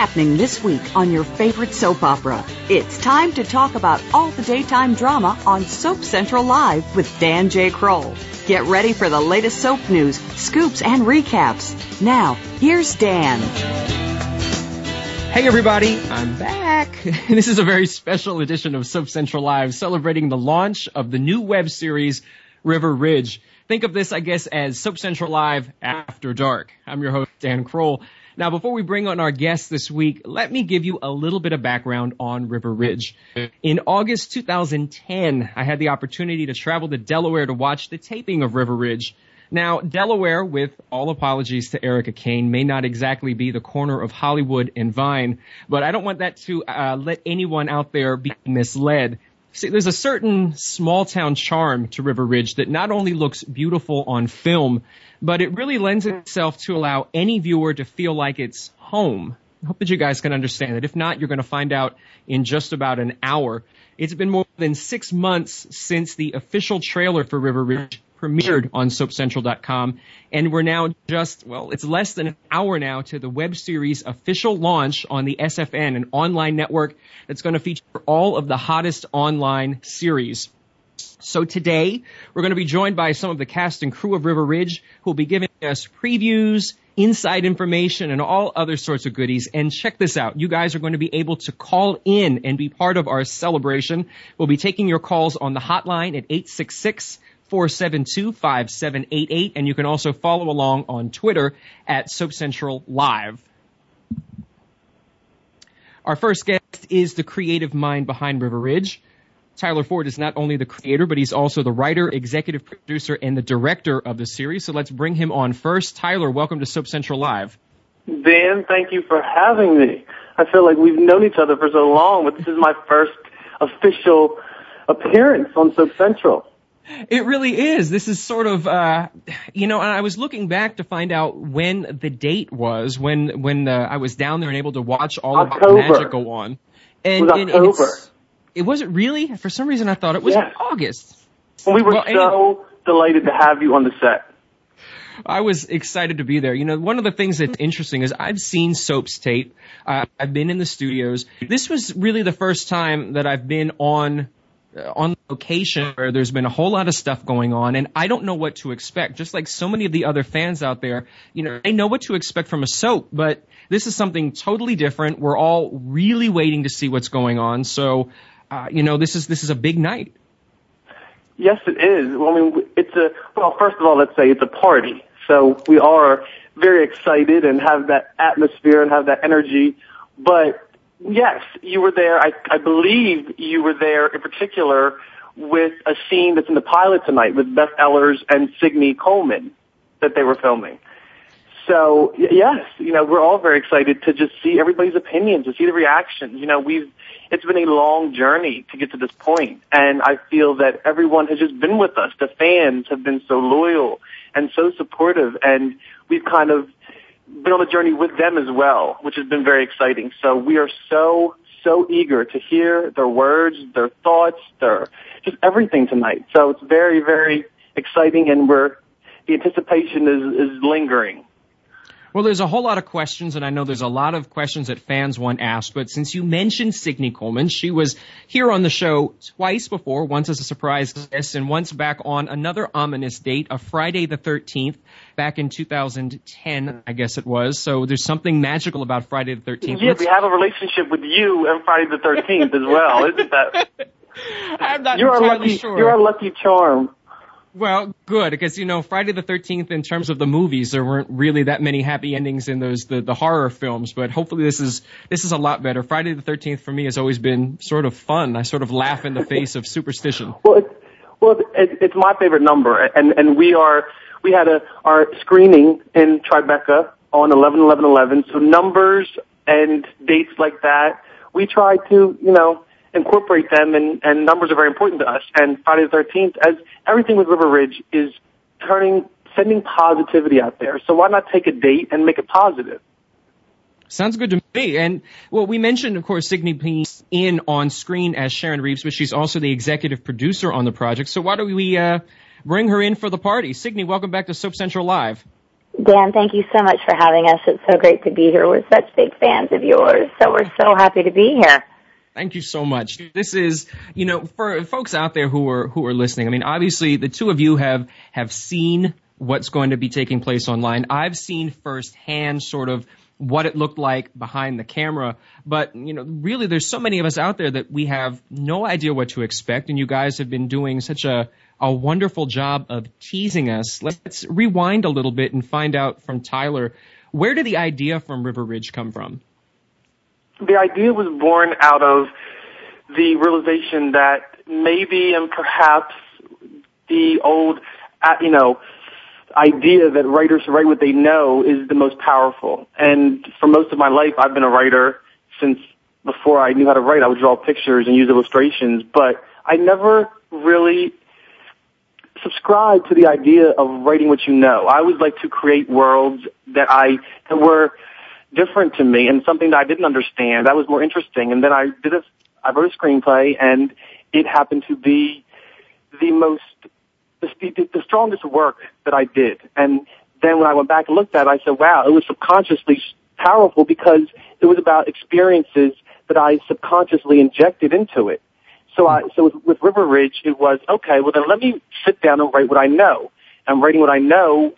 Happening this week on your favorite soap opera? It's time to talk about all the daytime drama on Soap Central Live with Dan J. Kroll. Get ready for the latest soap news, scoops, and recaps. Now, here's Dan. Hey everybody, I'm back. this is a very special edition of Soap Central Live celebrating the launch of the new web series River Ridge. Think of this, I guess, as Soap Central Live After Dark. I'm your host, Dan Kroll. Now, before we bring on our guest this week, let me give you a little bit of background on River Ridge. In August 2010, I had the opportunity to travel to Delaware to watch the taping of River Ridge. Now, Delaware, with all apologies to Erica Kane, may not exactly be the corner of Hollywood and Vine, but I don't want that to uh, let anyone out there be misled. See, there's a certain small town charm to River Ridge that not only looks beautiful on film, but it really lends itself to allow any viewer to feel like it's home. I hope that you guys can understand that. If not, you're going to find out in just about an hour. It's been more than six months since the official trailer for River Ridge premiered on SoapCentral.com, and we're now just, well, it's less than an hour now to the web series official launch on the SFN, an online network that's going to feature all of the hottest online series. So today, we're going to be joined by some of the cast and crew of River Ridge who will be giving us previews, inside information, and all other sorts of goodies. And check this out. You guys are going to be able to call in and be part of our celebration. We'll be taking your calls on the hotline at 866 472 5788. And you can also follow along on Twitter at Soap Central Live. Our first guest is the creative mind behind River Ridge. Tyler Ford is not only the creator, but he's also the writer, executive producer, and the director of the series. So let's bring him on first. Tyler, welcome to Soap Central Live. Dan, thank you for having me. I feel like we've known each other for so long, but this is my first official appearance on Soap Central. It really is. This is sort of, uh, you know, and I was looking back to find out when the date was when when uh, I was down there and able to watch all October. of the magic go on. And, It was and- and October. it wasn't really. For some reason, I thought it was Yes. August. We were Well, so delighted to have you on the set. I was excited to be there. You know, one of the things that's interesting is I've seen Soaps tape. Uh, I've been in the studios. This was really the first time that I've been on on location where there's been a whole lot of stuff going on and I don't know what to expect. Just like so many of the other fans out there, you know, they know what to expect from a soap, but this is something totally different. We're all really waiting to see what's going on. So, uh, you know, this is this is a big night. Yes, it is. Well, I mean, it's a, well, first of all, let's say it's a party. So we are very excited and have that atmosphere and have that energy. But yes, you were there. I, I believe you were there in particular with a scene that's in the pilot tonight with Beth Ellers and Signy Coleman that they were filming. So yes, you know, we're all very excited to just see everybody's opinions, to see the reactions. You know, we've, it's been a long journey to get to this point, and I feel that everyone has just been with us. The fans have been so loyal and so supportive, and we've kind of been on the journey with them as well, which has been very exciting. So we are so, so eager to hear their words, their thoughts, their, just everything tonight. So it's very, very exciting, and we're, the anticipation is, is lingering. Well, there's a whole lot of questions, and I know there's a lot of questions that fans want asked, but since you mentioned Signy Coleman, she was here on the show twice before, once as a surprise guest and once back on another ominous date, a Friday the 13th, back in 2010, I guess it was. So there's something magical about Friday the 13th. Yeah, we have a relationship with you and Friday the 13th as well, isn't that? I'm not you're entirely lucky, sure. You're a lucky charm. Well, good because you know Friday the Thirteenth. In terms of the movies, there weren't really that many happy endings in those the, the horror films. But hopefully, this is this is a lot better. Friday the Thirteenth for me has always been sort of fun. I sort of laugh in the face of superstition. Well, it's, well, it, it's my favorite number, and and we are we had a our screening in Tribeca on eleven eleven eleven. So numbers and dates like that, we try to you know incorporate them, and, and numbers are very important to us. And Friday the 13th, as everything with River Ridge is turning, sending positivity out there. So why not take a date and make it positive? Sounds good to me. And well, we mentioned, of course, Signy Peace in on screen as Sharon Reeves, but she's also the executive producer on the project. So why don't we uh, bring her in for the party? Signy, welcome back to Soap Central Live. Dan, thank you so much for having us. It's so great to be here. We're such big fans of yours, so we're so happy to be here. Thank you so much. This is, you know, for folks out there who are who are listening. I mean, obviously, the two of you have have seen what's going to be taking place online. I've seen firsthand, sort of what it looked like behind the camera. But, you know, really there's so many of us out there that we have no idea what to expect. And you guys have been doing such a, a wonderful job of teasing us. Let's rewind a little bit and find out from Tyler, where did the idea from River Ridge come from? The idea was born out of the realization that maybe and perhaps the old, uh, you know, idea that writers write what they know is the most powerful. And for most of my life, I've been a writer since before I knew how to write. I would draw pictures and use illustrations, but I never really subscribed to the idea of writing what you know. I always like to create worlds that I, that were different to me and something that I didn't understand. That was more interesting. And then I did a, I wrote a screenplay and it happened to be the most the, the, strongest work that I did. And then when I went back and looked at it, I said, wow, it was subconsciously powerful because it was about experiences that I subconsciously injected into it. So I, so with, with River Ridge, it was, okay, well then let me sit down and write what I know. And writing what I know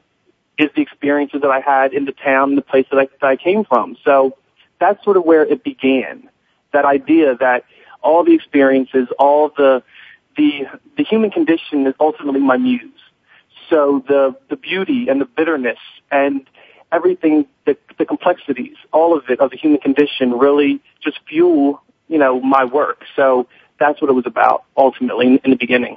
is the experiences that I had in the town, the place that I, that I came from. So that's sort of where it began. That idea that all the experiences, all the, the the human condition is ultimately my muse. So the the beauty and the bitterness and everything, the, the complexities, all of it of the human condition really just fuel, you know, my work. So that's what it was about ultimately in, in the beginning.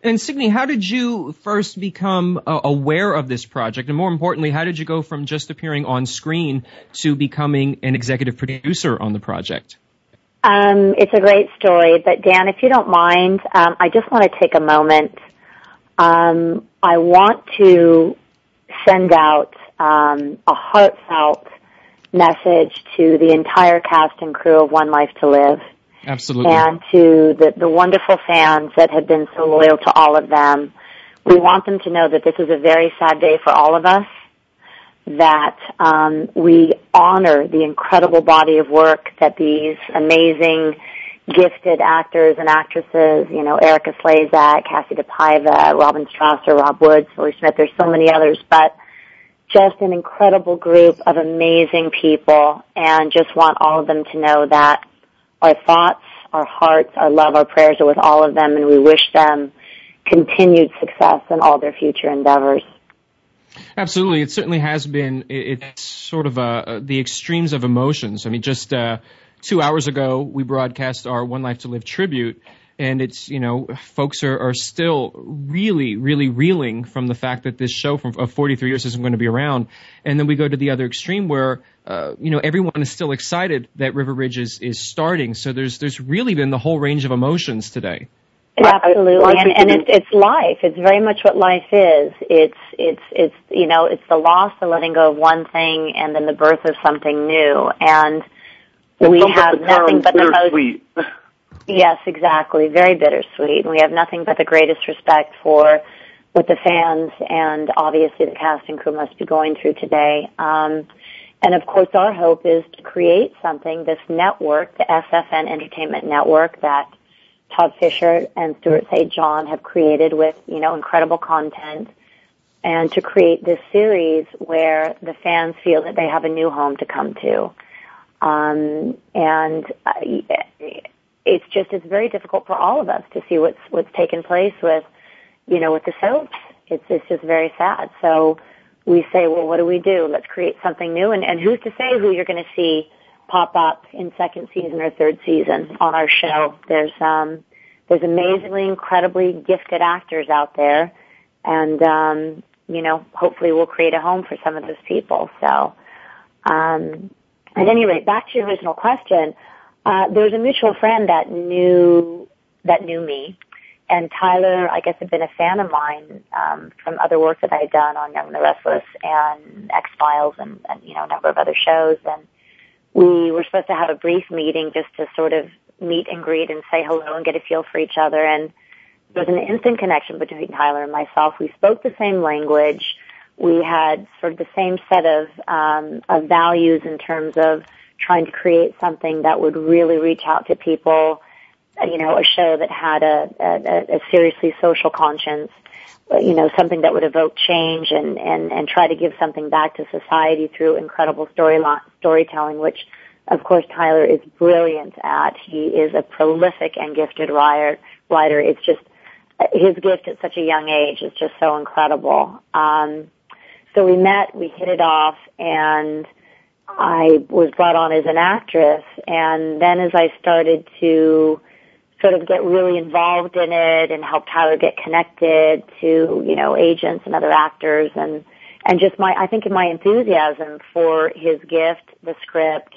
And Signy, how did you first become uh, aware of this project? And more importantly, how did you go from just appearing on screen to becoming an executive producer on the project? Um, it's a great story, but Dan, if you don't mind, um, I just want to take a moment. Um, I want to send out um, a heartfelt message to the entire cast and crew of One Life to Live. Absolutely. And to the, the wonderful fans that have been so loyal to all of them. We want them to know that this is a very sad day for all of us that um, we honor the incredible body of work that these amazing, gifted actors and actresses, you know, Erika Slezak, Kassie DePaiva, Robin Strasser, Rob Woods, Lori Smith, there's so many others, but just an incredible group of amazing people and just want all of them to know that our thoughts, our hearts, our love, our prayers are with all of them and we wish them continued success in all their future endeavors. Absolutely, it certainly has been. It's sort of uh, the extremes of emotions. I mean, just uh, two hours ago, we broadcast our One Life to Live tribute, and it's you know, folks are, are still really, really reeling from the fact that this show from of 43 years isn't going to be around. And then we go to the other extreme where uh, you know everyone is still excited that River Ridge is is starting. So there's there's really been the whole range of emotions today. Absolutely, I, I and, and it's, it's life. It's very much what life is. It's it's it's you know it's the loss, the letting go of one thing, and then the birth of something new. And we have nothing but the most. Yes, exactly. Very bittersweet. And we have nothing but the greatest respect for what the fans and obviously the cast and crew must be going through today. Um, and of course, our hope is to create something, this network, the SFN Entertainment Network, that Todd Fisher and Stuart St. John have created with, you know, incredible content and to create this series where the fans feel that they have a new home to come to. Um, and uh, it's just it's very difficult for all of us to see what's what's taken place with you know with the soaps. It's it's just very sad. So we say, well, what do we do? Let's create something new. And, and who's to say who you're going to see pop up in second season or third season on our show? There's um, there's amazingly, incredibly gifted actors out there, and um, you know, hopefully, we'll create a home for some of those people. So, um, at any rate, back to your original question. Uh, there's a mutual friend that knew that knew me, and Tyler, I guess, had been a fan of mine um, from other work that I had done on Young and the Restless and X Files and, and you know a number of other shows. And we were supposed to have a brief meeting just to sort of meet and greet and say hello and get a feel for each other. And there was an instant connection between Tyler and myself. We spoke the same language. We had sort of the same set of um, of values in terms of trying to create something that would really reach out to people you know, a show that had a, a, a seriously social conscience, you know, something that would evoke change and, and, and try to give something back to society through incredible story storytelling, which of course Tyler is brilliant at. He is a prolific and gifted writer. writer. It's just, his gift at such a young age is just so incredible. Um, so we met, we hit it off, and I was brought on as an actress. And then as I started to sort of get really involved in it and help Tyler get connected to, you know, agents and other actors and, and just my, I think my enthusiasm for his gift, the script,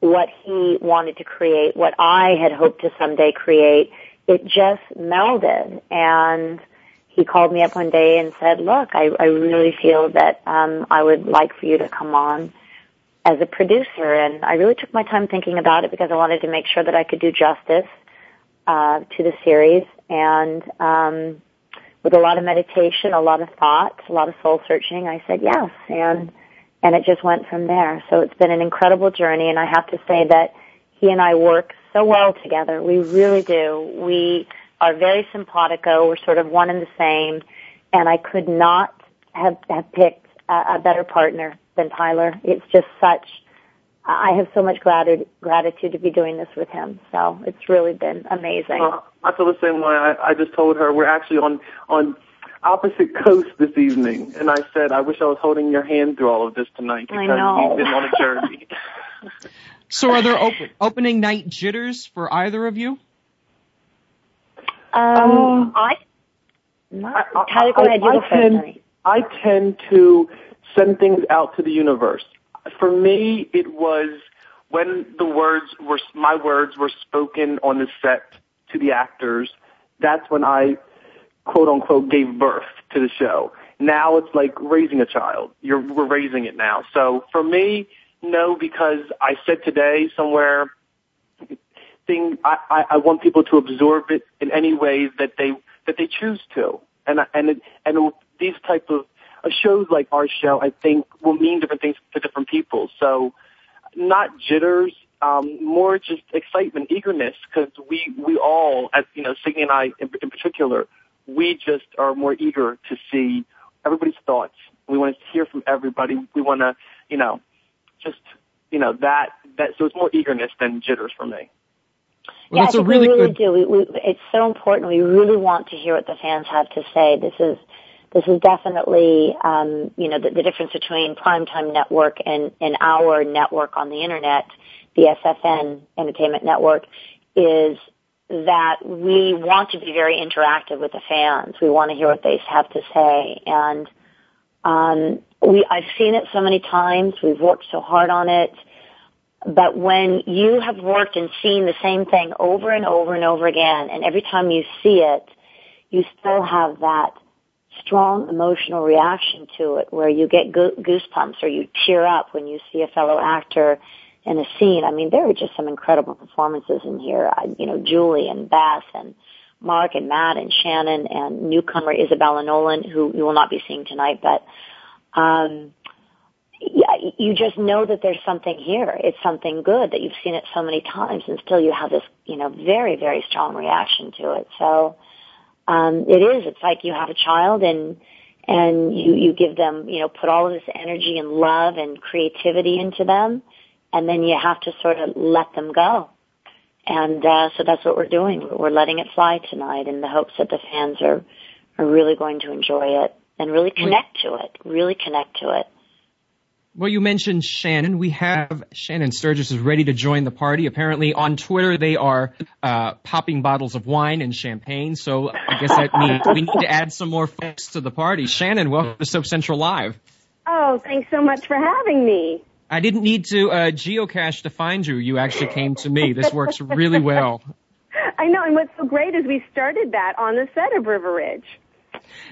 what he wanted to create, what I had hoped to someday create, it just melded and he called me up one day and said, look, I, I really feel that, um, I would like for you to come on as a producer and I really took my time thinking about it because I wanted to make sure that I could do justice uh, to the series, and um, with a lot of meditation, a lot of thought, a lot of soul searching, I said yes, and and it just went from there. So it's been an incredible journey, and I have to say that he and I work so well together. We really do. We are very simpatico. We're sort of one and the same, and I could not have have picked a, a better partner than Tyler. It's just such I have so much gratitude gratitude to be doing this with him. So it's really been amazing. Uh, I feel the same way. I, I just told her we're actually on on opposite coasts this evening, and I said I wish I was holding your hand through all of this tonight because we've been on a journey. so, are there open, opening night jitters for either of you? Um, uh, I, not, I, I, go ahead. You go tend, I tend to send things out to the universe for me, it was when the words were, my words were spoken on the set to the actors. That's when I, quote unquote, gave birth to the show. Now it's like raising a child. You're, we're raising it now. So for me, no, because I said today somewhere, thing, I, I, I want people to absorb it in any way that they, that they choose to. And, and, it, and it, these type of a show like our show, I think, will mean different things to different people. So, not jitters, um, more just excitement, eagerness, because we we all, as you know, Signy and I in, in particular, we just are more eager to see everybody's thoughts. We want to hear from everybody. We want to, you know, just you know that that. So it's more eagerness than jitters for me. Well, yeah, I think really we really good... do. We, we, it's so important. We really want to hear what the fans have to say. This is this is definitely, um, you know, the, the difference between primetime network and, and our network on the internet, the SFN Entertainment Network, is that we want to be very interactive with the fans. We want to hear what they have to say, and um, we I've seen it so many times. We've worked so hard on it. But when you have worked and seen the same thing over and over and over again, and every time you see it, you still have that strong emotional reaction to it where you get go- goosebumps or you tear up when you see a fellow actor in a scene. I mean, there are just some incredible performances in here. I, You know, Julie and Beth and Mark and Matt and Shannon and newcomer Isabella Nolan, who you will not be seeing tonight, but um, yeah, you just know that there's something here. It's something good that you've seen it so many times, and still you have this, you know, very very strong reaction to it. So um, it is. It's like you have a child and and you you give them you know put all of this energy and love and creativity into them, and then you have to sort of let them go. and uh, so that's what we're doing. We're letting it fly tonight in the hopes that the fans are are really going to enjoy it and really connect to it. Really connect to it. Well, you mentioned Shannon. We have Shannon Sturgis is ready to join the party. Apparently, on Twitter, they are uh, popping bottles of wine and champagne. So I guess that means we need to add some more folks to the party. Shannon, welcome to Soap Central Live. Oh, thanks so much for having me. I didn't need to uh, geocache to find you. You actually came to me. This works really well. I know, and what's so great is we started that on the set of River Ridge.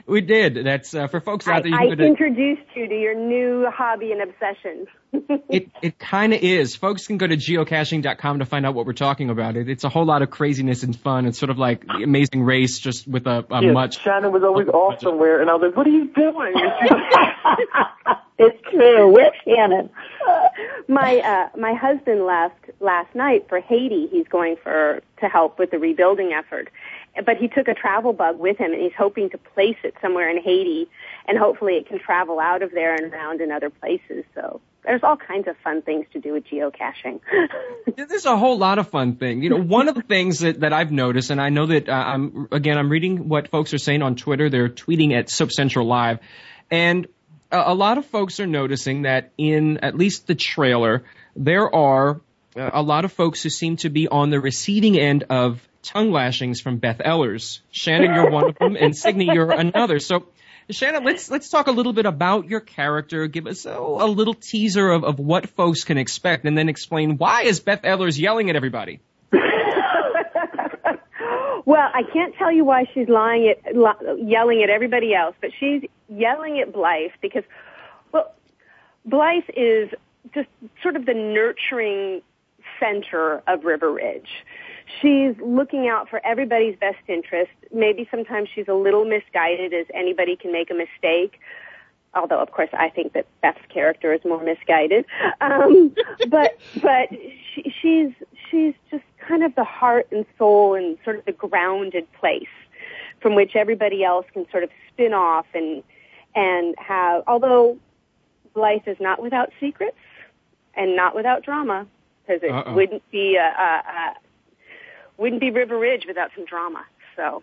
We did. That's uh, for folks out there. I, I introduced you to your new hobby and obsession. it it kind of is. Folks can go to geocaching.com to find out what we're talking about. It, it's a whole lot of craziness and fun. It's sort of like the Amazing Race, just with a, a yeah, much. Shannon was always off somewhere, and I was like, "What are you doing?" it's true. With Shannon. my uh, my husband left last night for Haiti. He's going for to help with the rebuilding effort, but he took a travel bug with him and he's hoping to place it somewhere in Haiti and hopefully it can travel out of there and around in other places. So there's all kinds of fun things to do with geocaching. there's a whole lot of fun things. You know, one of the things that, that I've noticed, and I know that uh, I'm again I'm reading what folks are saying on Twitter. They're tweeting at Soap Central Live, and a, lot of folks are noticing that in at least the trailer there are uh, a lot of folks who seem to be on the receiving end of tongue lashings from Beth Ellers. Shannon, you're one of them, and Signy, you're another. So, Shannon, let's let's talk a little bit about your character. Give us a, a little teaser of, of what folks can expect, and then explain why is Beth Ellers yelling at everybody. well, I can't tell you why she's lying at, yelling at everybody else, but she's yelling at Blythe because, well, Blythe is just sort of the nurturing center of River Ridge. She's looking out for everybody's best interest. Maybe sometimes she's a little misguided as anybody can make a mistake. Although, of course, I think that Beth's character is more misguided. Um, but, but she, she's, she's just kind of the heart and soul and sort of the grounded place from which everybody else can sort of spin off and, and have, although life is not without secrets and not without drama, because it Uh-oh. wouldn't be a, a, a wouldn't be River Ridge without some drama. So,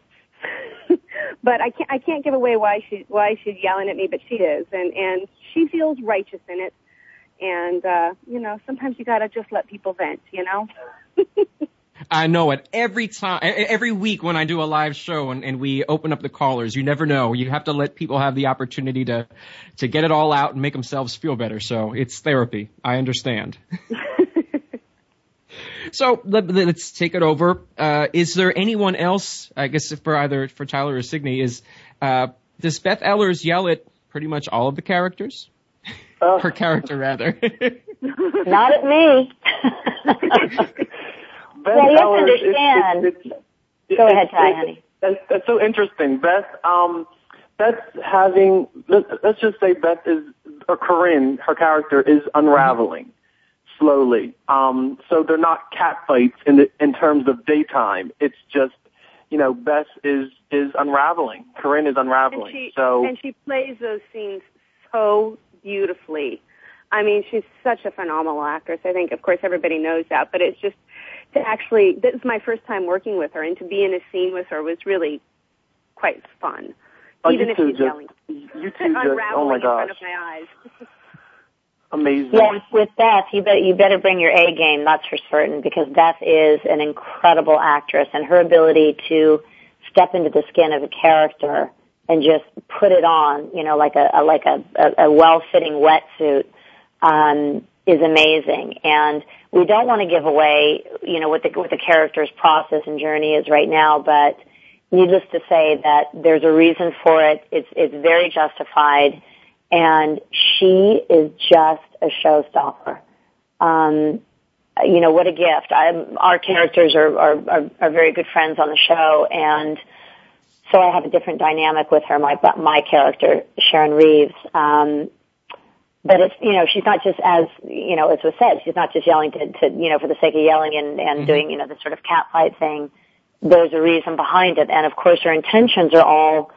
but I can't I can't give away why she why she's yelling at me, but she is, and and she feels righteous in it. And uh, you know, sometimes you gotta just let people vent. You know. I know it every time, every week when I do a live show and, and we open up the callers. You never know. You have to let people have the opportunity to to get it all out and make themselves feel better. So it's therapy. I understand. So let, us take it over. Uh, is there anyone else? I guess for either for Tyler or Signy, is uh, does Beth Ellers yell at pretty much all of the characters? Uh, Her character, rather. Not at me. Beth well, you have to understand. It's, it's, it's, Go ahead, Ty, honey. That's, that's so interesting, Beth. Um, Beth having let's just say Beth is or Corinne, her character is unraveling slowly. Um, so they're not cat fights in the, in terms of daytime. It's just, you know, Beth is is unraveling. Corinne is unraveling. And she, so and she plays those scenes so beautifully. I mean, she's such a phenomenal actress. I think, of course, everybody knows that, but it's just to actually. This is my first time working with her, and to be in a scene with her was really quite fun. Oh, Even if she's just, yelling, you two just, oh my gosh. in front of my eyes. Amazing. Yes, with Beth, you bet you better bring your A game. That's for certain because Beth is an incredible actress, and her ability to step into the skin of a character and just put it on, you know, like a, a like a, a, a well-fitting wetsuit, um, is amazing. And we don't want to give away, you know, what the what the character's process and journey is right now, but needless to say that there's a reason for it. It's it's very justified and she is just a showstopper. Um, you know what a gift. I'm, our characters are, are, are are very good friends on the show, and so I have a different dynamic with her. My my character Sharon Reeves. Um, but it's you know she's not just as you know as was said she's not just yelling to, to you know for the sake of yelling and and mm-hmm. doing you know the sort of cat fight thing. There's a reason behind it, and of course her intentions are all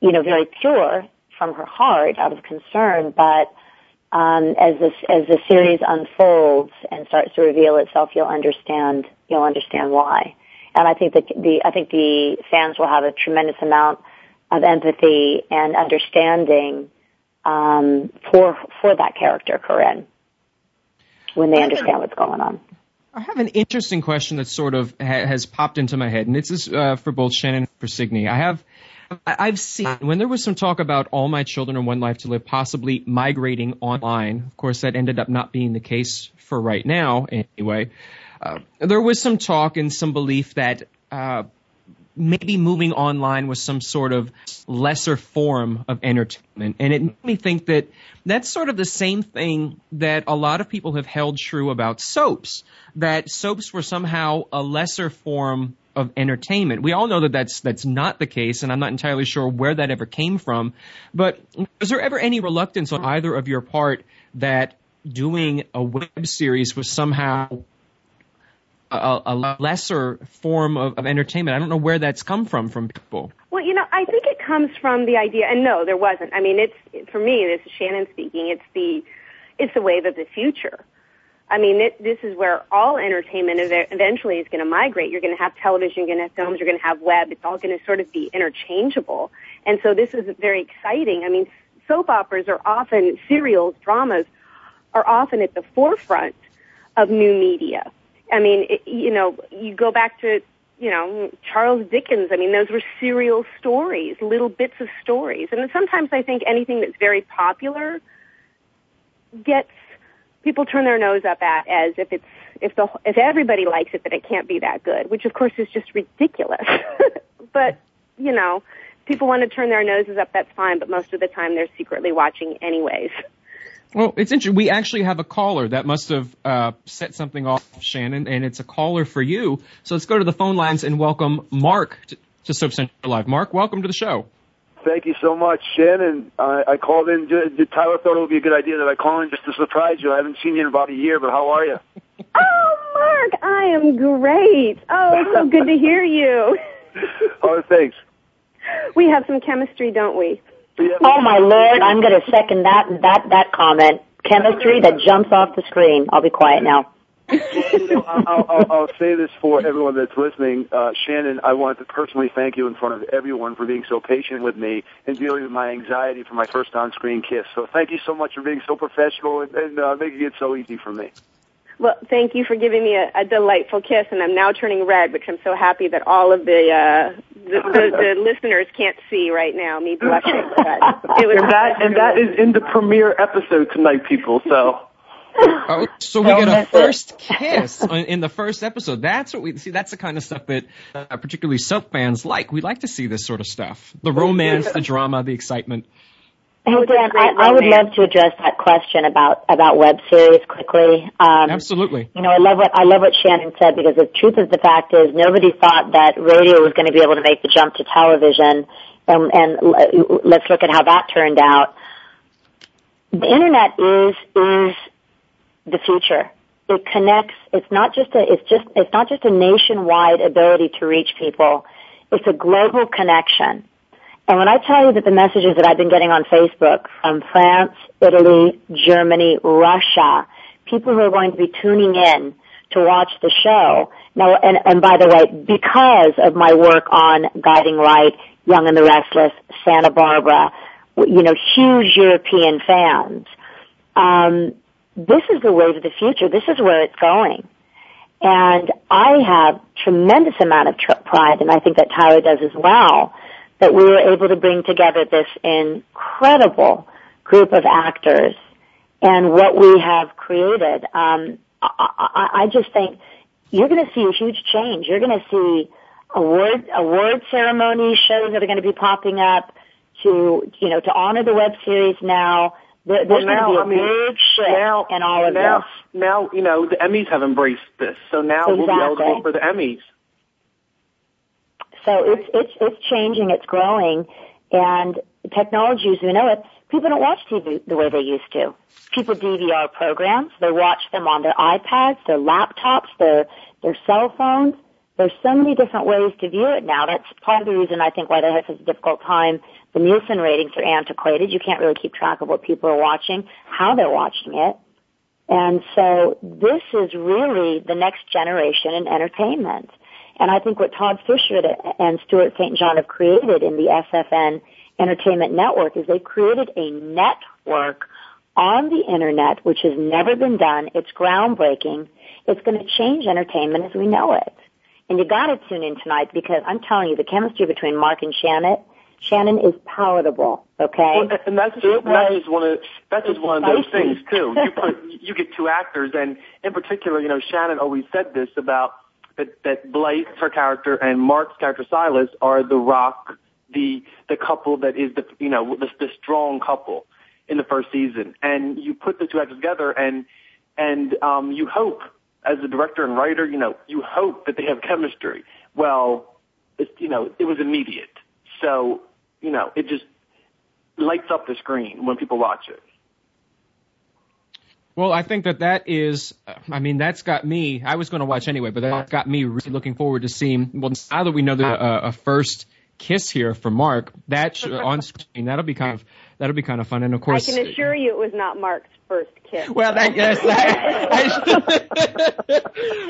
you know very pure from her heart out of concern, but um, as this as the series unfolds and starts to reveal itself, you'll understand you'll understand why. And I think that the I think the fans will have a tremendous amount of empathy and understanding um, for for that character, Corinne, when they understand what's going on. I have an interesting question that sort of ha- has popped into my head, and it's uh, for both Shannon and for Signy. I have I've seen when there was some talk about All My Children and One Life to Live possibly migrating online. Of course, that ended up not being the case for right now, anyway. Uh, there was some talk and some belief that uh, maybe moving online was some sort of lesser form of entertainment. And it made me think that that's sort of the same thing that a lot of people have held true about soaps, that soaps were somehow a lesser form of entertainment. We all know that that's that's not the case, and I'm not entirely sure where that ever came from. But was there ever any reluctance on either of your part that doing a web series was somehow a, a lesser form of, of entertainment? I don't know where that's come from from people. Well, you know, I think it comes from the idea, and no, there wasn't. I mean, it's for me. This is Shannon speaking. It's the it's the wave of the future. I mean, it, this is where all entertainment eventually is going to migrate. You're going to have television, you're going to have films, you're going to have web. It's all going to sort of be interchangeable. And so this is very exciting. I mean, soap operas are often, serials, dramas are often at the forefront of new media. I mean, it, you know, you go back to, you know, Charles Dickens. I mean, those were serial stories, little bits of stories. And sometimes I think anything that's very popular gets people turn their nose up at as if it's if the if everybody likes it that it can't be that good, which of course is just ridiculous. but you know, people want to turn their noses up. That's fine, but most of the time they're secretly watching anyways. Well, it's interesting. We actually have a caller that must have uh, set something off, Shannon, and it's a caller for you. So let's go to the phone lines and welcome Mark to, to Soap Central Live. Mark, welcome to the show. Thank you so much, Shannon. I, I called in. Tyler thought it would be a good idea that I call in just to surprise you. I haven't seen you in about a year, but how are you? Oh, Mark, I am great. Oh, so good to hear you. oh, thanks. We have some chemistry, don't we? Yeah, oh my lord, I'm going to second that that that comment. Chemistry that jumps off the screen. I'll be quiet now. I'll, I'll, I'll, say this for everyone that's listening. Uh, Shannon, I want to personally thank you in front of everyone for being so patient with me and dealing with my anxiety for my first on-screen kiss. So thank you so much for being so professional and, and uh, making it so easy for me. Well, thank you for giving me a, a delightful kiss, and I'm now turning red, which I'm so happy that all of the uh, the, the, the listeners can't see right now. Me blushing, but it was and that and that is in the premiere episode tonight, people. So Oh, so we get a first kiss in the first episode. That's what we see. That's the kind of stuff that uh, particularly soap fans like. We like to see this sort of stuff: the romance, the drama, the excitement. Hey Dan, I, I would love to address that question about about web series quickly. Um, Absolutely. You know, I love what I love what Shannon said because the truth of the fact is nobody thought that radio was going to be able to make the jump to television, and, and let's look at how that turned out. The internet is is the future. It connects, it's not just a, it's just, it's not just a nationwide ability to reach people. It's a global connection. And when I tell you that the messages that I've been getting on Facebook from France, Italy, Germany, Russia, people who are going to be tuning in to watch the show. Now, and, and by the way, because of my work on Guiding Light, Young and the Restless, Santa Barbara, you know, huge European fans, um, this is the wave of the future. This is where it's going. And I have tremendous amount of tr- pride, and I think that Tyler does as well, that we were able to bring together this incredible group of actors and what we have created. Um, I, I, I just think you're going to see a huge change. You're going to see award award ceremony shows that are going to be popping up to you know to honor the web series now there, there's well, now, going to be a I mean, big shift now, in all of now, this. Now, you know, the Emmys have embraced this, so now exactly. we'll be eligible for the Emmys. So it's it's it's changing, it's growing, and technology as we know it, people don't watch TV the way they used to. People DVR programs, they watch them on their iPads, their laptops, their their cell phones. there's so many different ways to view it now. That's part of the reason I think why they have such a difficult time. The Nielsen ratings are antiquated. You can't really keep track of what people are watching, how they're watching it. And so this is really the next generation in entertainment. And I think what Todd Fisher and Stuart St. John have created in the SFN Entertainment Network is they've created a network on the internet which has never been done. It's groundbreaking. It's going to change entertainment as we know it. And you got to tune in tonight because I'm telling you, the chemistry between Mark and Shannon, Shannon is palatable. Okay, well, and that's just, that's one of that's just one of those things too. You put you get two actors, and in particular, you know, Shannon always said this about that that Blythe, her character, and Mark's character Silas are the rock, the the couple that is the you know the, the strong couple in the first season, and you put the two actors together, and and um, you hope as a director and writer, you know, you hope that they have chemistry. Well, it's, you know, it was immediate. So, you know, it just lights up the screen when people watch it. Well, I think that that is, I mean, that's got me, I was going to watch anyway, but that got me really looking forward to seeing, well, now that we know that uh, a first kiss here for Mark, that on screen, that'll be kind of, that'll be kind of fun. And of course, I can assure you it was not Mark's first kiss. Well, that, yes, that,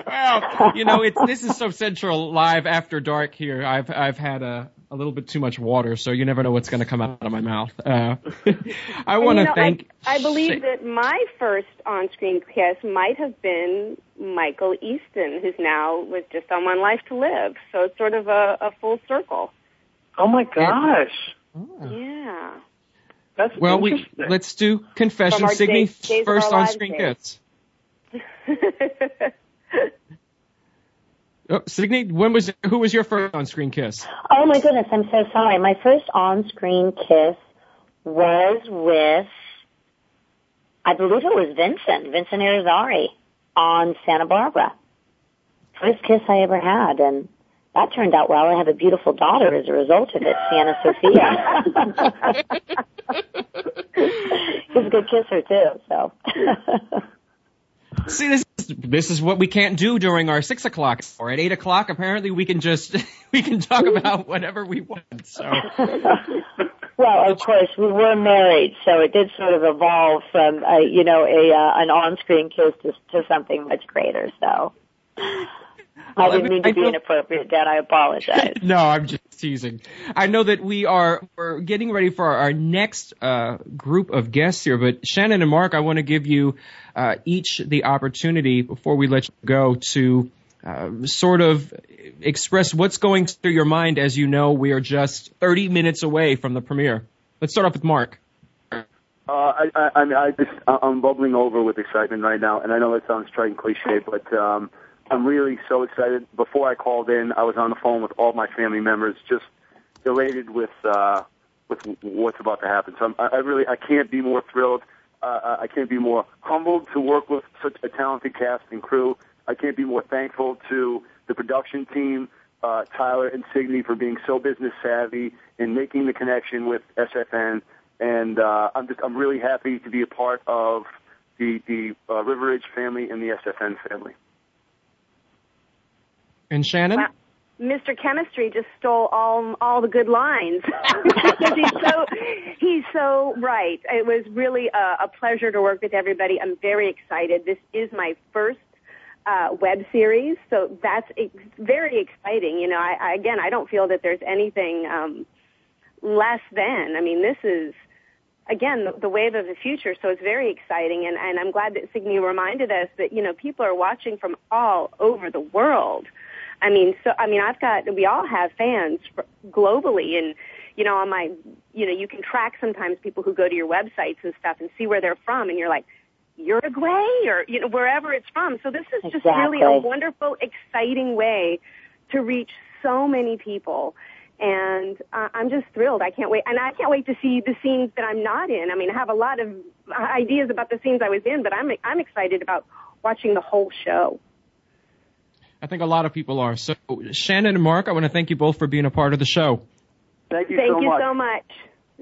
I, well, you know, it's, this is Soap Central live after dark here. I've, I've had a, a little bit too much water, so you never know what's going to come out of my mouth. Uh, I want to thank. I, I believe that my first on-screen kiss might have been Michael Easton, who's now with just on One Life to Live. So it's sort of a, a full circle. Oh my gosh! Yeah. That's well, we let's do confession. Signy first on screen kiss. Oh, Signy, when was who was your first on screen kiss? Oh my goodness, I'm so sorry. My first on screen kiss was with I believe it was Vincent, Vincent Irizarry on Santa Barbara. First kiss I ever had and that turned out well. I have a beautiful daughter as a result of it, Sienna Sophia. He's a good kisser too, so. See, this is, this is what we can't do during our six o'clock or at eight o'clock. Apparently, we can just we can talk about whatever we want. So. Well, of course, we were married, so it did sort of evolve from, uh, you know, a uh, an on-screen kiss to, to something much greater. So. I didn't mean to be inappropriate, Dad. I apologize. no, I'm just teasing. I know that we are we're getting ready for our, our next uh, group of guests here, but Shannon and Mark, I want to give you uh, each the opportunity before we let you go to uh, sort of express what's going through your mind. As you know, we are just 30 minutes away from the premiere. Let's start off with Mark. Uh, I, I, I mean, I just, I'm bubbling over with excitement right now, and I know that sounds trite and cliche, but um, I'm really so excited. Before I called in, I was on the phone with all my family members, just elated with uh, with what's about to happen. So I'm, I really I can't be more thrilled. Uh, I can't be more humbled to work with such a talented cast and crew. I can't be more thankful to the production team, uh, Tyler and Signy, for being so business savvy and making the connection with SFN. And uh, I'm just I'm really happy to be a part of the the uh, River Ridge family and the SFN family. And Shannon? Wow. Mr. Chemistry just stole all all the good lines he's so he's so right. It was really a, a pleasure to work with everybody. I'm very excited. This is my first uh, web series, so that's ex- very exciting. You know, I, I again, I don't feel that there's anything um, less than. I mean, this is again the, the wave of the future, so it's very exciting. And, and I'm glad that Signy reminded us that you know people are watching from all over the world. I mean, so I mean, I've got we all have fans globally, and you know, on my, you know, you can track sometimes people who go to your websites and stuff and see where they're from, and you're like, Uruguay or you know wherever it's from. So this is just exactly. really a wonderful, exciting way to reach so many people. And uh, I'm just thrilled. I can't wait, and I can't wait to see the scenes that I'm not in. I mean, I have a lot of ideas about the scenes I was in, but I'm I'm excited about watching the whole show. I think a lot of people are. So, Shannon and Mark, I want to thank you both for being a part of the show. Thank you thank so you much. so much.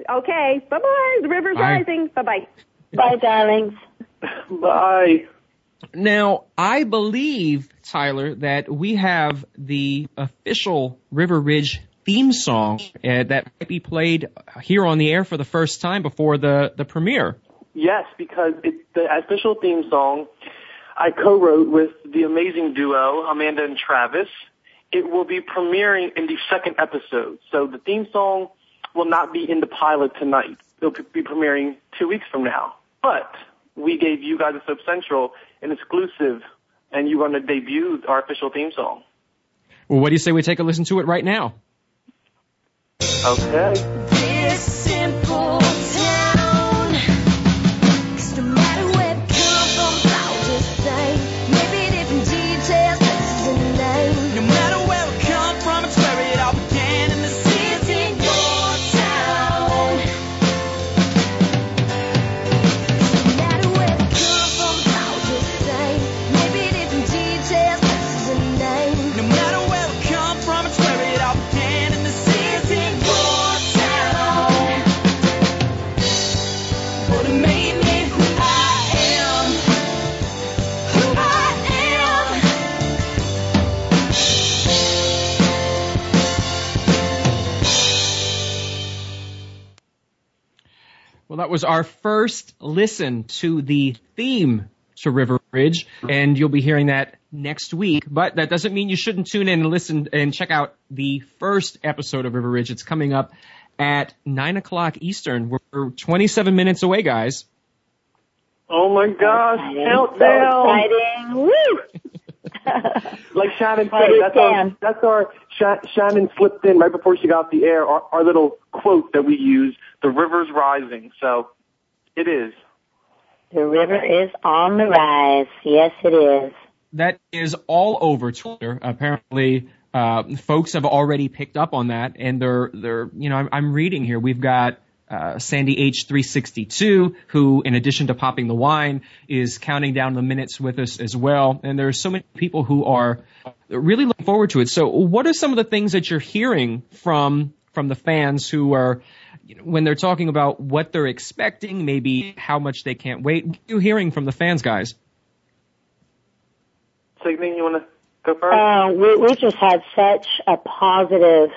Okay, bye bye. The river's Bye. rising. Bye bye. Bye, darlings. Bye. Now, I believe, Tyler, that we have the official River Ridge theme song uh, that might be played here on the air for the first time before the, the premiere. Yes, because it's the official theme song I co-wrote with the amazing duo, Amanda and Travis. It will be premiering in the second episode. So the theme song will not be in the pilot tonight. It'll be premiering two weeks from now. But we gave you guys at Soap Central an exclusive, and you're going to debut our official theme song. Well, what do you say we take a listen to it right now? Okay. That was our first listen to the theme to River Ridge, and you'll be hearing that next week. But that doesn't mean you shouldn't tune in and listen and check out the first episode of River Ridge. It's coming up at 9 o'clock Eastern. We're 27 minutes away, guys. Oh my gosh, countdown! So exciting! Woo! like Shannon said, that's our, that's our Shannon slipped in right before she got the air. Our, our little quote that we use the river's rising. So it is. The river is on the rise. Yes, it is. That is all over Twitter. Apparently, uh, folks have already picked up on that, and they're they're you know I'm, I'm reading here. We've got uh, Sandy H362, who, in addition to popping the wine, is counting down the minutes with us as well. And there are so many people who are really looking forward to it. So, what are some of the things that you're hearing from from the fans who are you know, when they're talking about what they're expecting, maybe how much they can't wait. What are you hearing from the fans, guys? Signy, you want to go first? Uh, we, we just had such a positive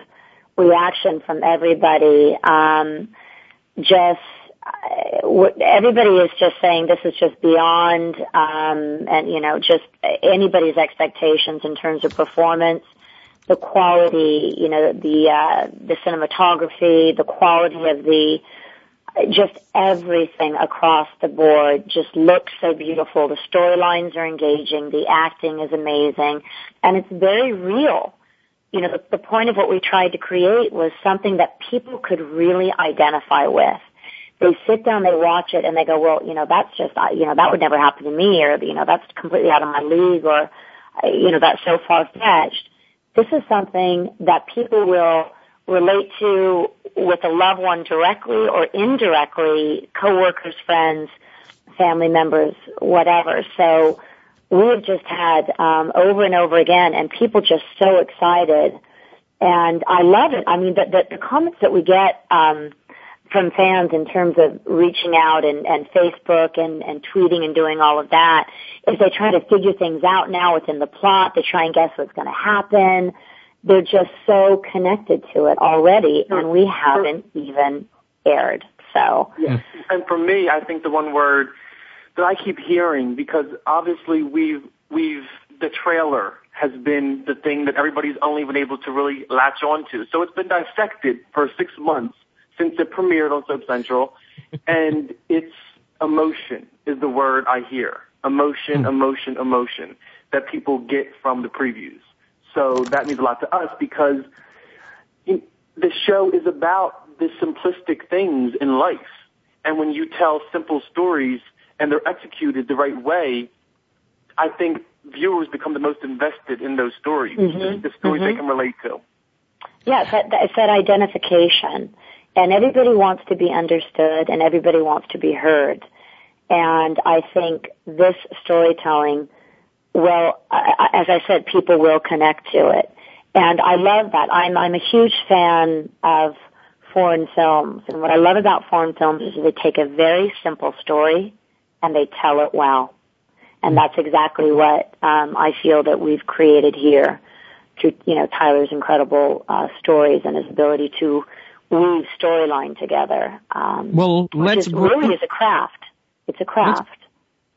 reaction from everybody. Um, just uh, everybody is just saying this is just beyond, um, and you know, just anybody's expectations in terms of performance the quality, you know, the uh, the cinematography, the quality of the just everything across the board just looks so beautiful. The storylines are engaging, the acting is amazing, and it's very real. You know, the, the point of what we tried to create was something that people could really identify with. They sit down, they watch it, and they go, well, you know, that's just, you know, that would never happen to me, or, you know, that's completely out of my league, or, you know, that's so far-fetched this is something that people will relate to with a loved one directly or indirectly, coworkers, friends, family members, whatever. So we've just had um, over and over again, and people just so excited, and I love it. I mean, the, the, the comments that we get um, from fans in terms of reaching out and, and Facebook and, and tweeting and doing all of that is they try to figure things out now within the plot. They try and guess what's going to happen. They're just so connected to it already, and we haven't even aired. So, yeah. and for me, I think the one word that I keep hearing because obviously we've we've the trailer has been the thing that everybody's only been able to really latch onto. So it's been dissected for six months since it premiered on Soap Central, and it's emotion is the word I hear. Emotion, hmm. emotion, emotion that people get from the previews. So that means a lot to us because the show is about the simplistic things in life. And when you tell simple stories and they're executed the right way, I think viewers become the most invested in those stories, mm-hmm. the stories mm-hmm. they can relate to. Yes, that, that, it's that identification and everybody wants to be understood and everybody wants to be heard. And I think this storytelling will, as I said, people will connect to it. And I love that. I'm, I'm a huge fan of foreign films. And what I love about foreign films is they take a very simple story and they tell it well. And that's exactly what um, I feel that we've created here through, you know, Tyler's incredible uh, stories and his ability to weave storyline together. Um, well, let's br- really is a craft. It's a craft. Let's,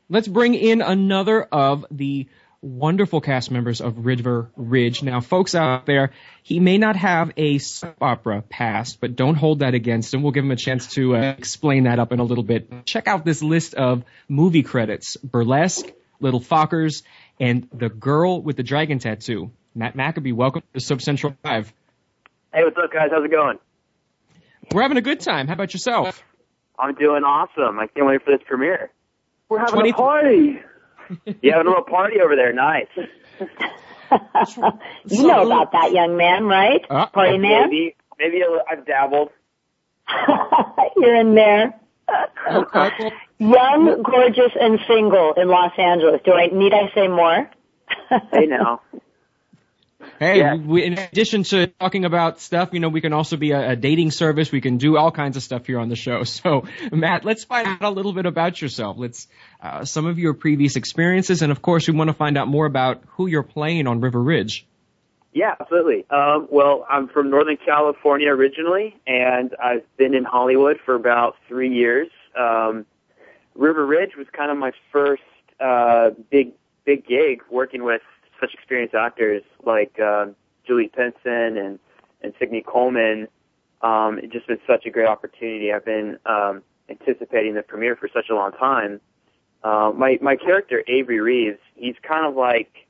let's bring in another of the wonderful cast members of River Ridge. Now, folks out there, he may not have a soap opera past, but don't hold that against him. We'll give him a chance to uh, explain that up in a little bit. Check out this list of movie credits. Burlesque, Little Fockers, and The Girl with the Dragon Tattoo. Matt Maccabee, welcome to Soap Central Live. Hey, what's up, guys? How's it going? We're having a good time. How about yourself? I'm doing awesome. I can't wait for this premiere. We're having 20... a party. you having a little party over there? Nice. you so, know about that, young man, right? Uh, party man. Maybe, maybe I've dabbled. You're in there. Okay. Young, gorgeous, and single in Los Angeles. Do I need I say more? I now. Hey, yeah. we, in addition to talking about stuff, you know, we can also be a, a, dating service. We can do all kinds of stuff here on the show. So, Matt, let's find out a little bit about yourself. Let's uh, some of your previous experiences, and of course, we want to find out more about who you're playing on River Ridge. Yeah, absolutely. Um, well, I'm from Northern California originally, and I've been in Hollywood for about three years. Um, River Ridge was kind of my first uh, big big gig working with such experienced actors like uh, Julie Pinson and and Signy Coleman. Um, it's just been such a great opportunity. I've been um, anticipating the premiere for such a long time. Uh, my my character Avery Reeves, he's kind of like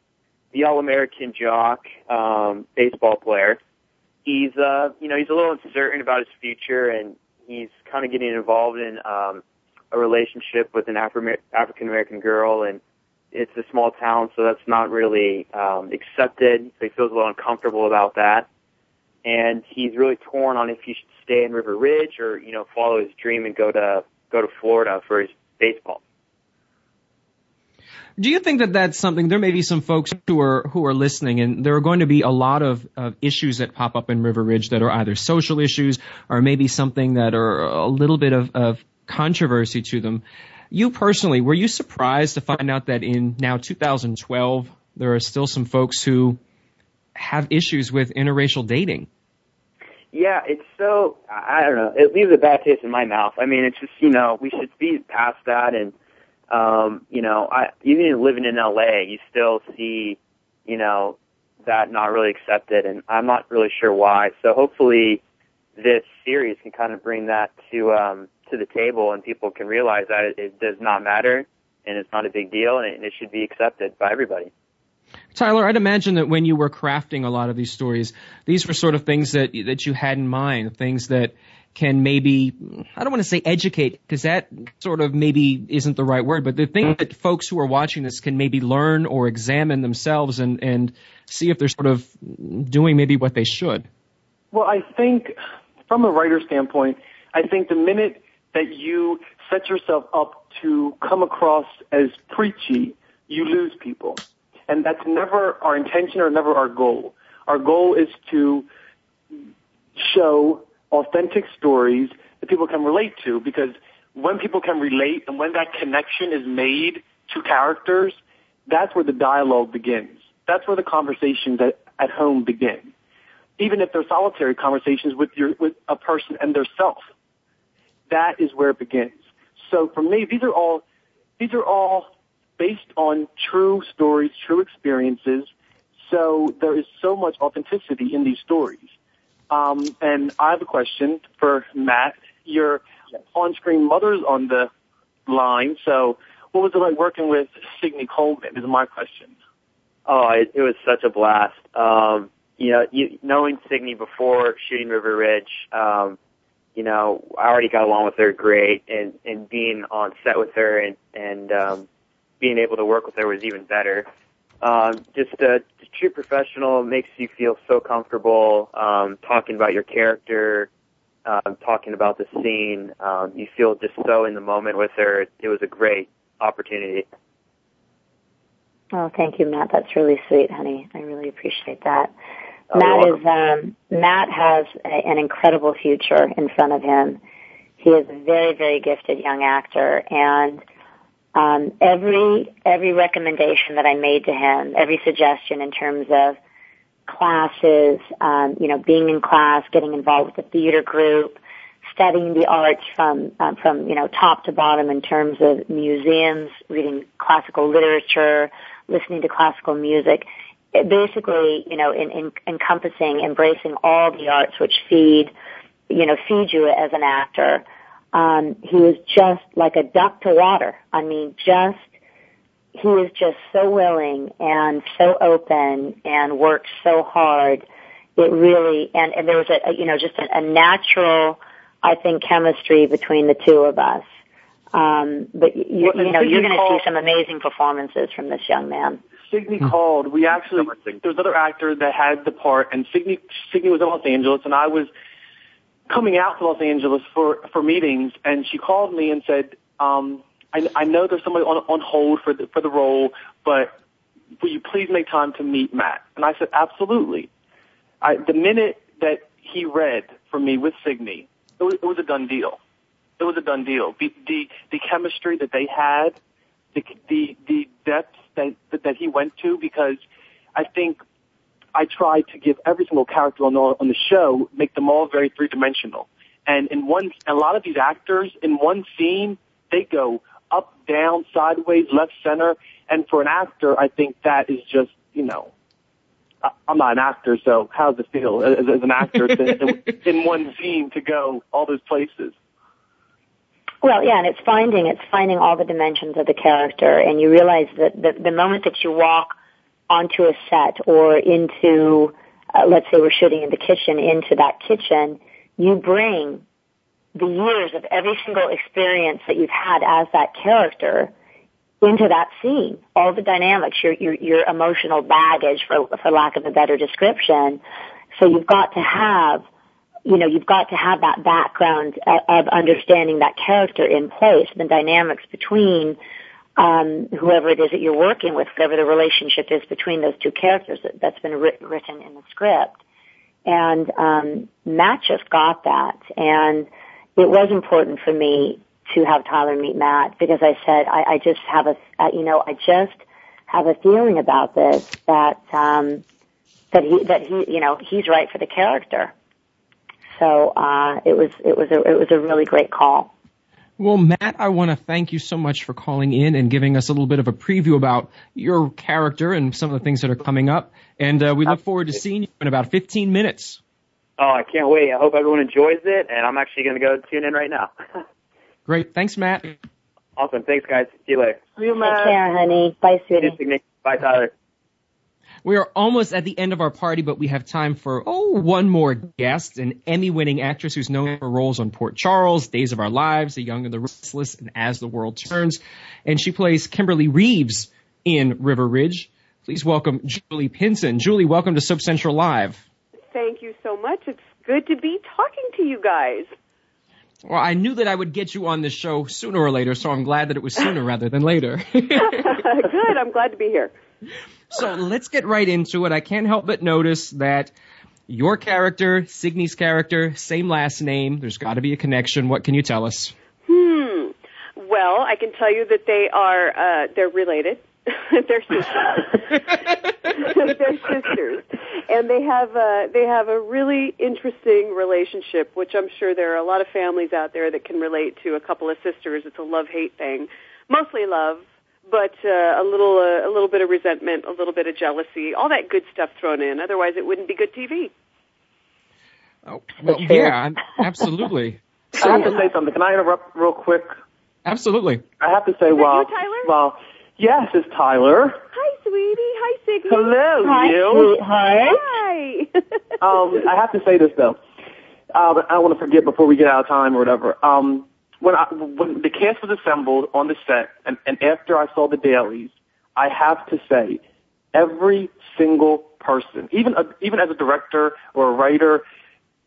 the all-American jock um, baseball player. He's uh, you know he's a little uncertain about his future, and he's kind of getting involved in um, a relationship with an Afro- African American girl, and it's a small town, so that's not really um, accepted. So he feels a little uncomfortable about that, and he's really torn on if he should stay in River Ridge or you know follow his dream and go to go to Florida for his baseball. Do you think that that's something? There may be some folks who are who are listening, and there are going to be a lot of, of issues that pop up in River Ridge that are either social issues or maybe something that are a little bit of, of controversy to them. You personally, were you surprised to find out that in now 2012, there are still some folks who have issues with interracial dating? Yeah, it's so, I don't know, it leaves a bad taste in my mouth. I mean, it's just, you know, we should be past that and, um, you know, I, even living in LA, you still see, you know, that not really accepted and I'm not really sure why. So hopefully this series can kind of bring that to, um, to the table and people can realize that it, it does not matter and it's not a big deal and it, it should be accepted by everybody. Tyler, I'd imagine that when you were crafting a lot of these stories, these were sort of things that that you had in mind, things that can maybe I don't want to say educate because that sort of maybe isn't the right word, but the thing that folks who are watching this can maybe learn or examine themselves and and see if they're sort of doing maybe what they should. Well, I think from a writer standpoint, I think the minute that you set yourself up to come across as preachy, you lose people. And that's never our intention or never our goal. Our goal is to show authentic stories that people can relate to because when people can relate and when that connection is made to characters, that's where the dialogue begins. That's where the conversations at, at home begin. Even if they're solitary conversations with your, with a person and their self that is where it begins. So for me, these are all, these are all based on true stories, true experiences. So there is so much authenticity in these stories. Um, and I have a question for Matt. Your on-screen mother's on the line. So what was it like working with Signy Coleman is my question. Oh, it, it was such a blast. Um, you know, you, knowing Signy before shooting River Ridge, um, you know, I already got along with her great, and and being on set with her and and um, being able to work with her was even better. Um, just a, just true professional makes you feel so comfortable um, talking about your character, um, talking about the scene. Um, you feel just so in the moment with her. It was a great opportunity. Oh, thank you, Matt. That's really sweet, honey. I really appreciate that. Matt is um, Matt has a, an incredible future in front of him. He is a very very gifted young actor, and um, every every recommendation that I made to him, every suggestion in terms of classes, um, you know, being in class, getting involved with the theater group, studying the arts from um, from you know top to bottom in terms of museums, reading classical literature, listening to classical music. Basically, you know, in, in encompassing, embracing all the arts which feed, you know, feed you as an actor. Um, he was just like a duck to water. I mean, just he is just so willing and so open and worked so hard. It really and and there was a, a you know just a, a natural, I think, chemistry between the two of us. Um, but you, Well, you know you're going to see some amazing performances from this young man. Signy called. We actually there was another actor that had the part, and Signy Signy was in Los Angeles, and I was coming out to Los Angeles for for meetings, and she called me and said, um, I, "I know there's somebody on on hold for the for the role, but will you please make time to meet Matt?" And I said, "Absolutely." I, the minute that he read for me with Signy, it was, it was a done deal. It was a done deal. The the, the chemistry that they had, the the the depth that that he went to, because I think I tried to give every single character on the, on the show, make them all very three dimensional. And in one, a lot of these actors in one scene, they go up, down, sideways, left, center. And for an actor, I think that is just, you know, I- I'm not an actor, so how does it feel as, as an actor to, in one scene to go all those places? Well, yeah, and it's finding it's finding all the dimensions of the character, and you realize that the, the moment that you walk onto a set or into, uh, let's say we're shooting in the kitchen, into that kitchen, you bring the years of every single experience that you've had as that character into that scene. All the dynamics, your your, your emotional baggage, for for lack of a better description. So you've got to have you know, you've got to have that background of, understanding that character in place, the dynamics between um, whoever it is that you're working with, whatever the relationship is between those two characters that, that's been writ- written in the script. And um, Matt just got that, and it was important for me to have Tyler meet Matt because I said I, I just have a, uh, you know, I just have a feeling about this that um, that he that he, you know, he's right for the character. So uh, it was it was a it was a really great call. Well, Matt, I want to thank you so much for calling in and giving us a little bit of a preview about your character and some of the things that are coming up. And uh, we look forward to seeing you in about 15 minutes. Oh, I can't wait. I hope everyone enjoys it, and I'm actually going to go tune in right now. Great. Thanks, Matt. awesome. Thanks, guys. See you later. See you, Take care, honey. Bye, sweetie. Bye, Tyler. We are almost at the end of our party, but we have time for, oh, one more guest, an Emmy winning actress who's known for roles on Port Charles, Days of Our Lives, The Young and the Restless, and As the World Turns. And she plays Kimberly Reeves in River Ridge. Please welcome Julie Pinson. Julie, welcome to Soap Central Live. Thank you so much. It's good to be talking to you guys. Well, I knew that I would get you on this show sooner or later, so I'm glad that it was sooner rather than later. good. I'm glad to be here. So let's get right into it. I can't help but notice that your character, Signy's character, same last name. There's got to be a connection. What can you tell us? Hmm. Well, I can tell you that they are uh, they're related. they're sisters. they're sisters, and they have uh, they have a really interesting relationship, which I'm sure there are a lot of families out there that can relate to. A couple of sisters. It's a love hate thing, mostly love, but uh, a little uh, a little bit of resentment, a little bit of jealousy, all that good stuff thrown in. Otherwise, it wouldn't be good TV. Oh, well, yeah, I'm- absolutely. I have to say something. Can I interrupt real quick? Absolutely. I have to say, well, well, yes, it's Tyler. Hi, sweetie. Hi, Signy. Hello, Hi, you. sweetheart. Hi. um, I have to say this though. Um, I don't want to forget before we get out of time or whatever. Um, when I, when the cast was assembled on the set, and, and after I saw the dailies, I have to say, every single person, even a, even as a director or a writer,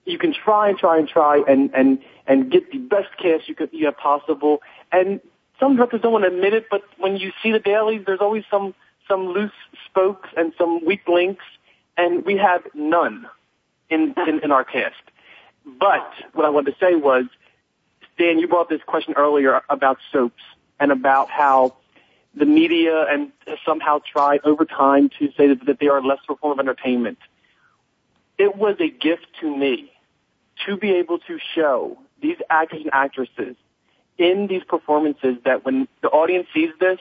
you can try and try and try and and and get the best cast you could you have possible. And some directors don't want to admit it, but when you see the dailies, there's always some some loose spokes and some weak links, and we have none in in, in our cast. But what I wanted to say was, Dan, you brought this question earlier about soaps and about how the media and somehow tried over time to say that, that they are less of a form of entertainment. It was a gift to me to be able to show these actors and actresses in these performances that when the audience sees this,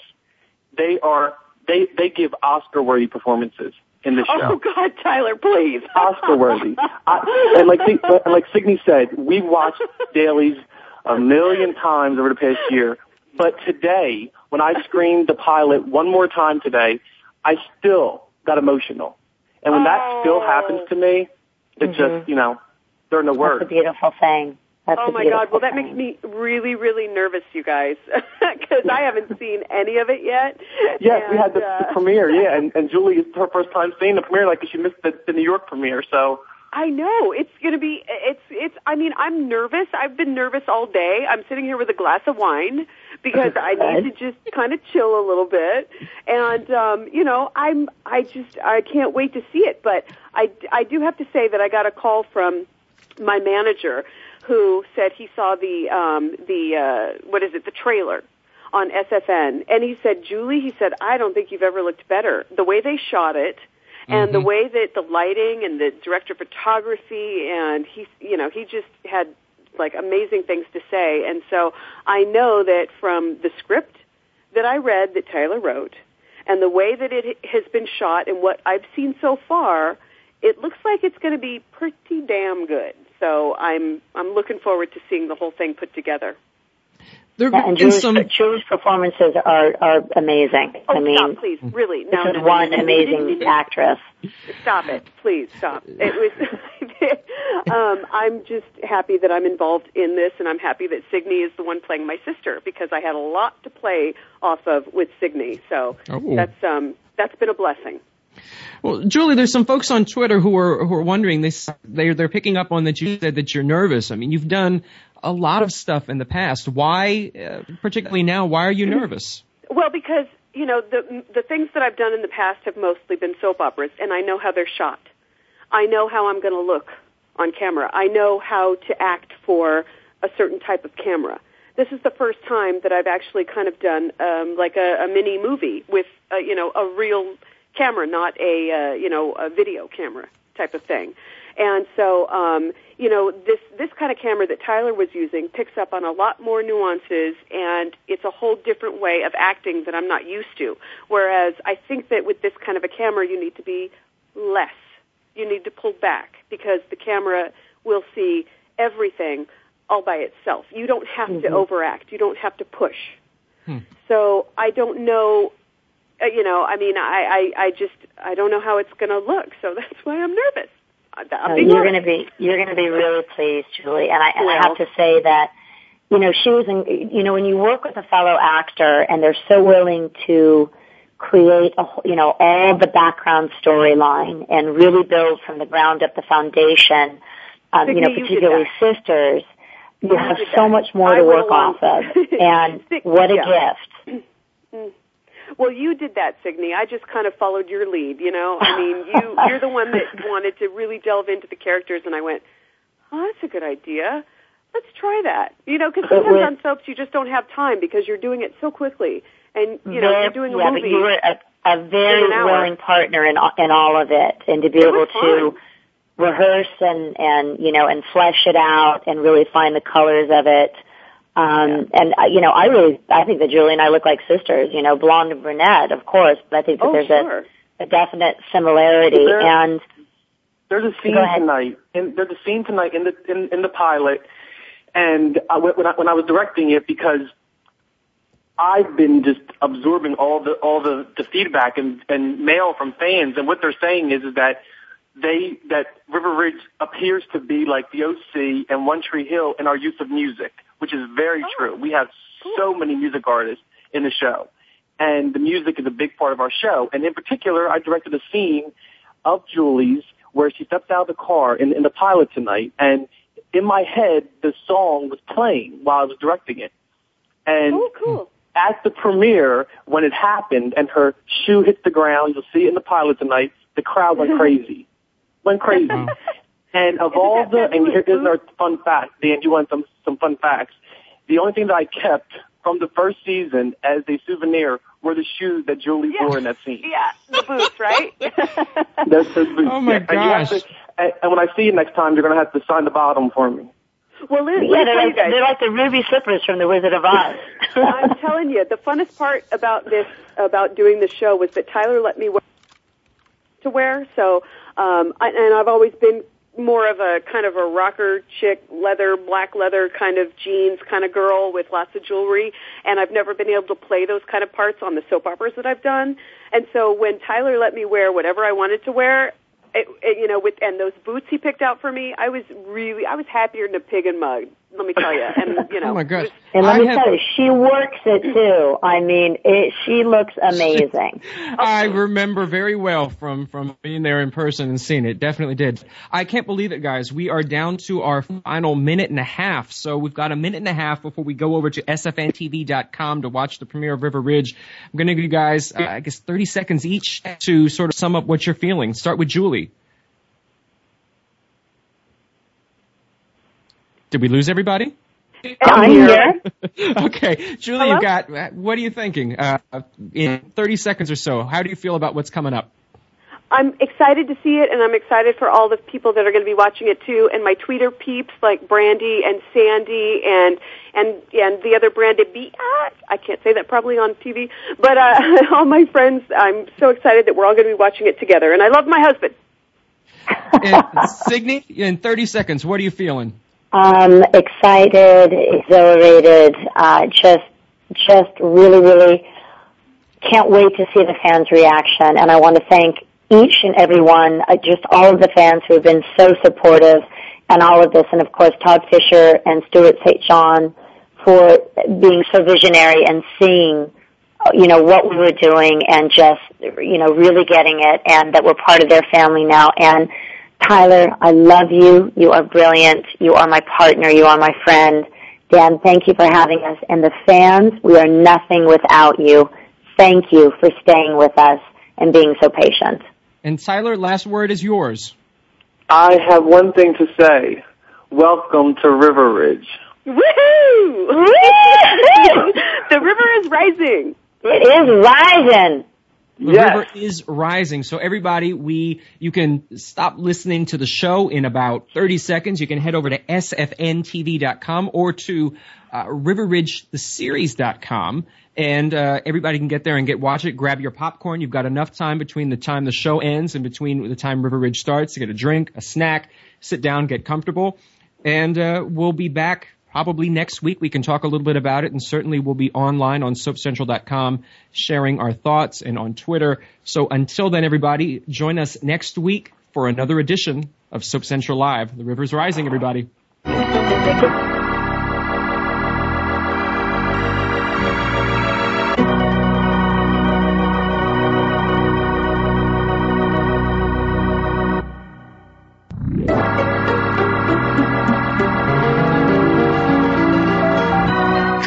they are they they give Oscar worthy performances in the show. Oh God, Tyler, please. Oscar worthy. and like and like Signy said, we've watched dailies a million times over the past year. But today, when I screened the pilot one more time today, I still got emotional. And when oh. that still happens to me, it mm-hmm. just, you know, there are no words. That's a beautiful thing. That's oh my God! Well, that makes me really, really nervous, you guys, because I haven't seen any of it yet. Yes, and, we had the, uh, the premiere, yeah, and, and Julie it's her first time seeing the premiere, like she missed the, the New York premiere, so. I know it's going to be. It's. It's. I mean, I'm nervous. I've been nervous all day. I'm sitting here with a glass of wine because I need to just kind of chill a little bit. And um, you know, I'm. I just. I can't wait to see it. But I. I do have to say that I got a call from my manager who said he saw the um, the uh, what is it the trailer on SFN, and he said, Julie, he said, I don't think you've ever looked better. The way they shot it, and mm-hmm. the way that the lighting and the director of photography, and he, you know, he just had like amazing things to say. And so I know that from the script that I read that Tyler wrote, and the way that it has been shot, and what I've seen so far, it looks like it's going to be pretty damn good. So I'm I'm looking forward to seeing the whole thing put together. There yeah, and Julie's, some... Julie's performances are are amazing. Oh, I mean, stop, please, really. This no, is no, one no, amazing actress. Stop it, please stop. It was. um, I'm just happy that I'm involved in this, and I'm happy that Signy is the one playing my sister because I had a lot to play off of with Signy. So oh. that's um that's been a blessing. Well, Julie, there's some folks on Twitter who are who are wondering. They they're they're picking up on that you said that you're nervous. I mean, you've done a lot of stuff in the past. Why, uh, particularly now, why are you nervous? Well, because you know the the things that I've done in the past have mostly been soap operas, and I know how they're shot. I know how I'm going to look on camera. I know how to act for a certain type of camera. This is the first time that I've actually kind of done um, like a, a mini movie with uh, you know a real camera, not a uh, you know a video camera type of thing. And so, um, you know, this this kind of camera that Tyler was using picks up on a lot more nuances, and it's a whole different way of acting that I'm not used to. Whereas I think that with this kind of a camera, you need to be less. You need to pull back because the camera will see everything all by itself. You don't have mm-hmm. to overact. You don't have to push. Hmm. So I don't know you know, I mean, I, I, I just, I don't know how it's going to look, so that's why I'm nervous. Uh, you're going to be, you're going to be really pleased, Julie. And I, and I have to say that, you know, she was in, you know, when you work with a fellow actor and they're so willing to create a, you know, all the background storyline and really build from the ground up the foundation, um, you know, particularly you sisters, you have so much more to work off of. And what a yeah. gift. Mm. Well, you did that, Signy. I just kind of followed your lead. You know, I mean, you you're the one that wanted to really delve into the characters, and I went, "Oh, that's a good idea. Let's try that." You know, because sometimes on soaps you just don't have time because you're doing it so quickly, and you know, you're doing a yeah, movie. But you were a, a very willing partner in in all of it, and to be able to rehearse and and you know and flesh it out and really find the colors of it um, and uh, you know, I really, I think that Julie and I look like sisters. You know, blonde and brunette, of course. But I think that oh, there's sure. a, a definite similarity. There, and there's a scene tonight. In, there's a scene tonight in the in, in the pilot, and I, when I, when I was directing it, because I've been just absorbing all the all the, the feedback and, and mail from fans, and what they're saying is, is that they that River Ridge appears to be like the OC and One Tree Hill in our use of music which is very oh, true. We have cool. so many music artists in the show. And the music is a big part of our show. And in particular, I directed a scene of Julie's where she steps out of the car in, in the pilot tonight. And in my head, the song was playing while I was directing it. And oh, cool. at the premiere, when it happened and her shoe hits the ground, you'll see it in the pilot tonight, the crowd went crazy. went crazy. And of Isn't all the, and here's our fun fact, Dan, you want some, some fun facts. The only thing that I kept from the first season as a souvenir were the shoes that Julie Yeah. wore in that scene. Yeah, the boots, right? That's those boots. Oh, my Yeah, and you have gosh. to- and, and when I see you next time, you're gonna have to sign the bottom for me. well, Liz, Yeah, they're like, they're like the ruby slippers from The Wizard of Oz. I'm telling you, the funnest part about this, about doing the show, was that Tyler let me wear to wear. So, um, I, and I've always been more of a kind of a rocker chick, leather, black leather kind of jeans kind of girl with lots of jewelry. And I've never been able to play those kind of parts on the soap operas that I've done. And so when Tyler let me wear whatever I wanted to wear, it, it, you know, with and those boots he picked out for me, I was really, I was happier than a pig in mud. Let me tell you. And you know, Oh my gosh. And let I me have- tell you, she works it too. I mean, it, she looks amazing. I remember very well from from being there in person and seeing it. Definitely did. I can't believe it, guys. We are down to our final minute and a half. So we've got a minute and a half before we go over to sfntv.com to watch the premiere of River Ridge. I'm going to give you guys, uh, I guess, 30 seconds each to sort of sum up what you're feeling. Start with Julie. Did we lose everybody? I'm here. okay, Julie, Hello? you got. What are you thinking? Uh, in 30 seconds or so, how do you feel about what's coming up? I'm excited to see it, and I'm excited for all the people that are going to be watching it too, and my tweeter peeps like Brandy and Sandy and and and the other Brandy B. Ah, I can't say that probably on TV, but uh, all my friends. I'm so excited that we're all going to be watching it together, and I love my husband. And Signy, in 30 seconds, what are you feeling? Um, excited, exhilarated, uh, just, just really, really can't wait to see the fans' reaction. And I want to thank each and every one, uh, just all of the fans who have been so supportive and all of this. And of course, Todd Fisher and Stuart St. John for being so visionary and seeing, uh, you know, what we were doing and just, you know, really getting it and that we're part of their family now. And Tyler, I love you. You are brilliant. You are my partner. You are my friend. Dan, thank you for having us. And the fans, we are nothing without you. Thank you for staying with us and being so patient. And Tyler, last word is yours. I have one thing to say. Welcome to River Ridge. Woohoo! the river is rising. It is rising. The Yes. river is rising. So everybody, we, you can stop listening to the show in about 30 seconds. You can head over to sfntv.com or to uh, riverridgetheseries.com and uh, everybody can get there and get watch it. Grab your popcorn. You've got enough time between the time the show ends and between the time River Ridge starts to get a drink, a snack, sit down, get comfortable, and uh, we'll be back probably next week. We can talk a little bit about it, and certainly we'll be online on SoapCentral.com sharing our thoughts and on Twitter. So until then, everybody, join us next week for another edition of Soap Central Live. The river's rising, everybody.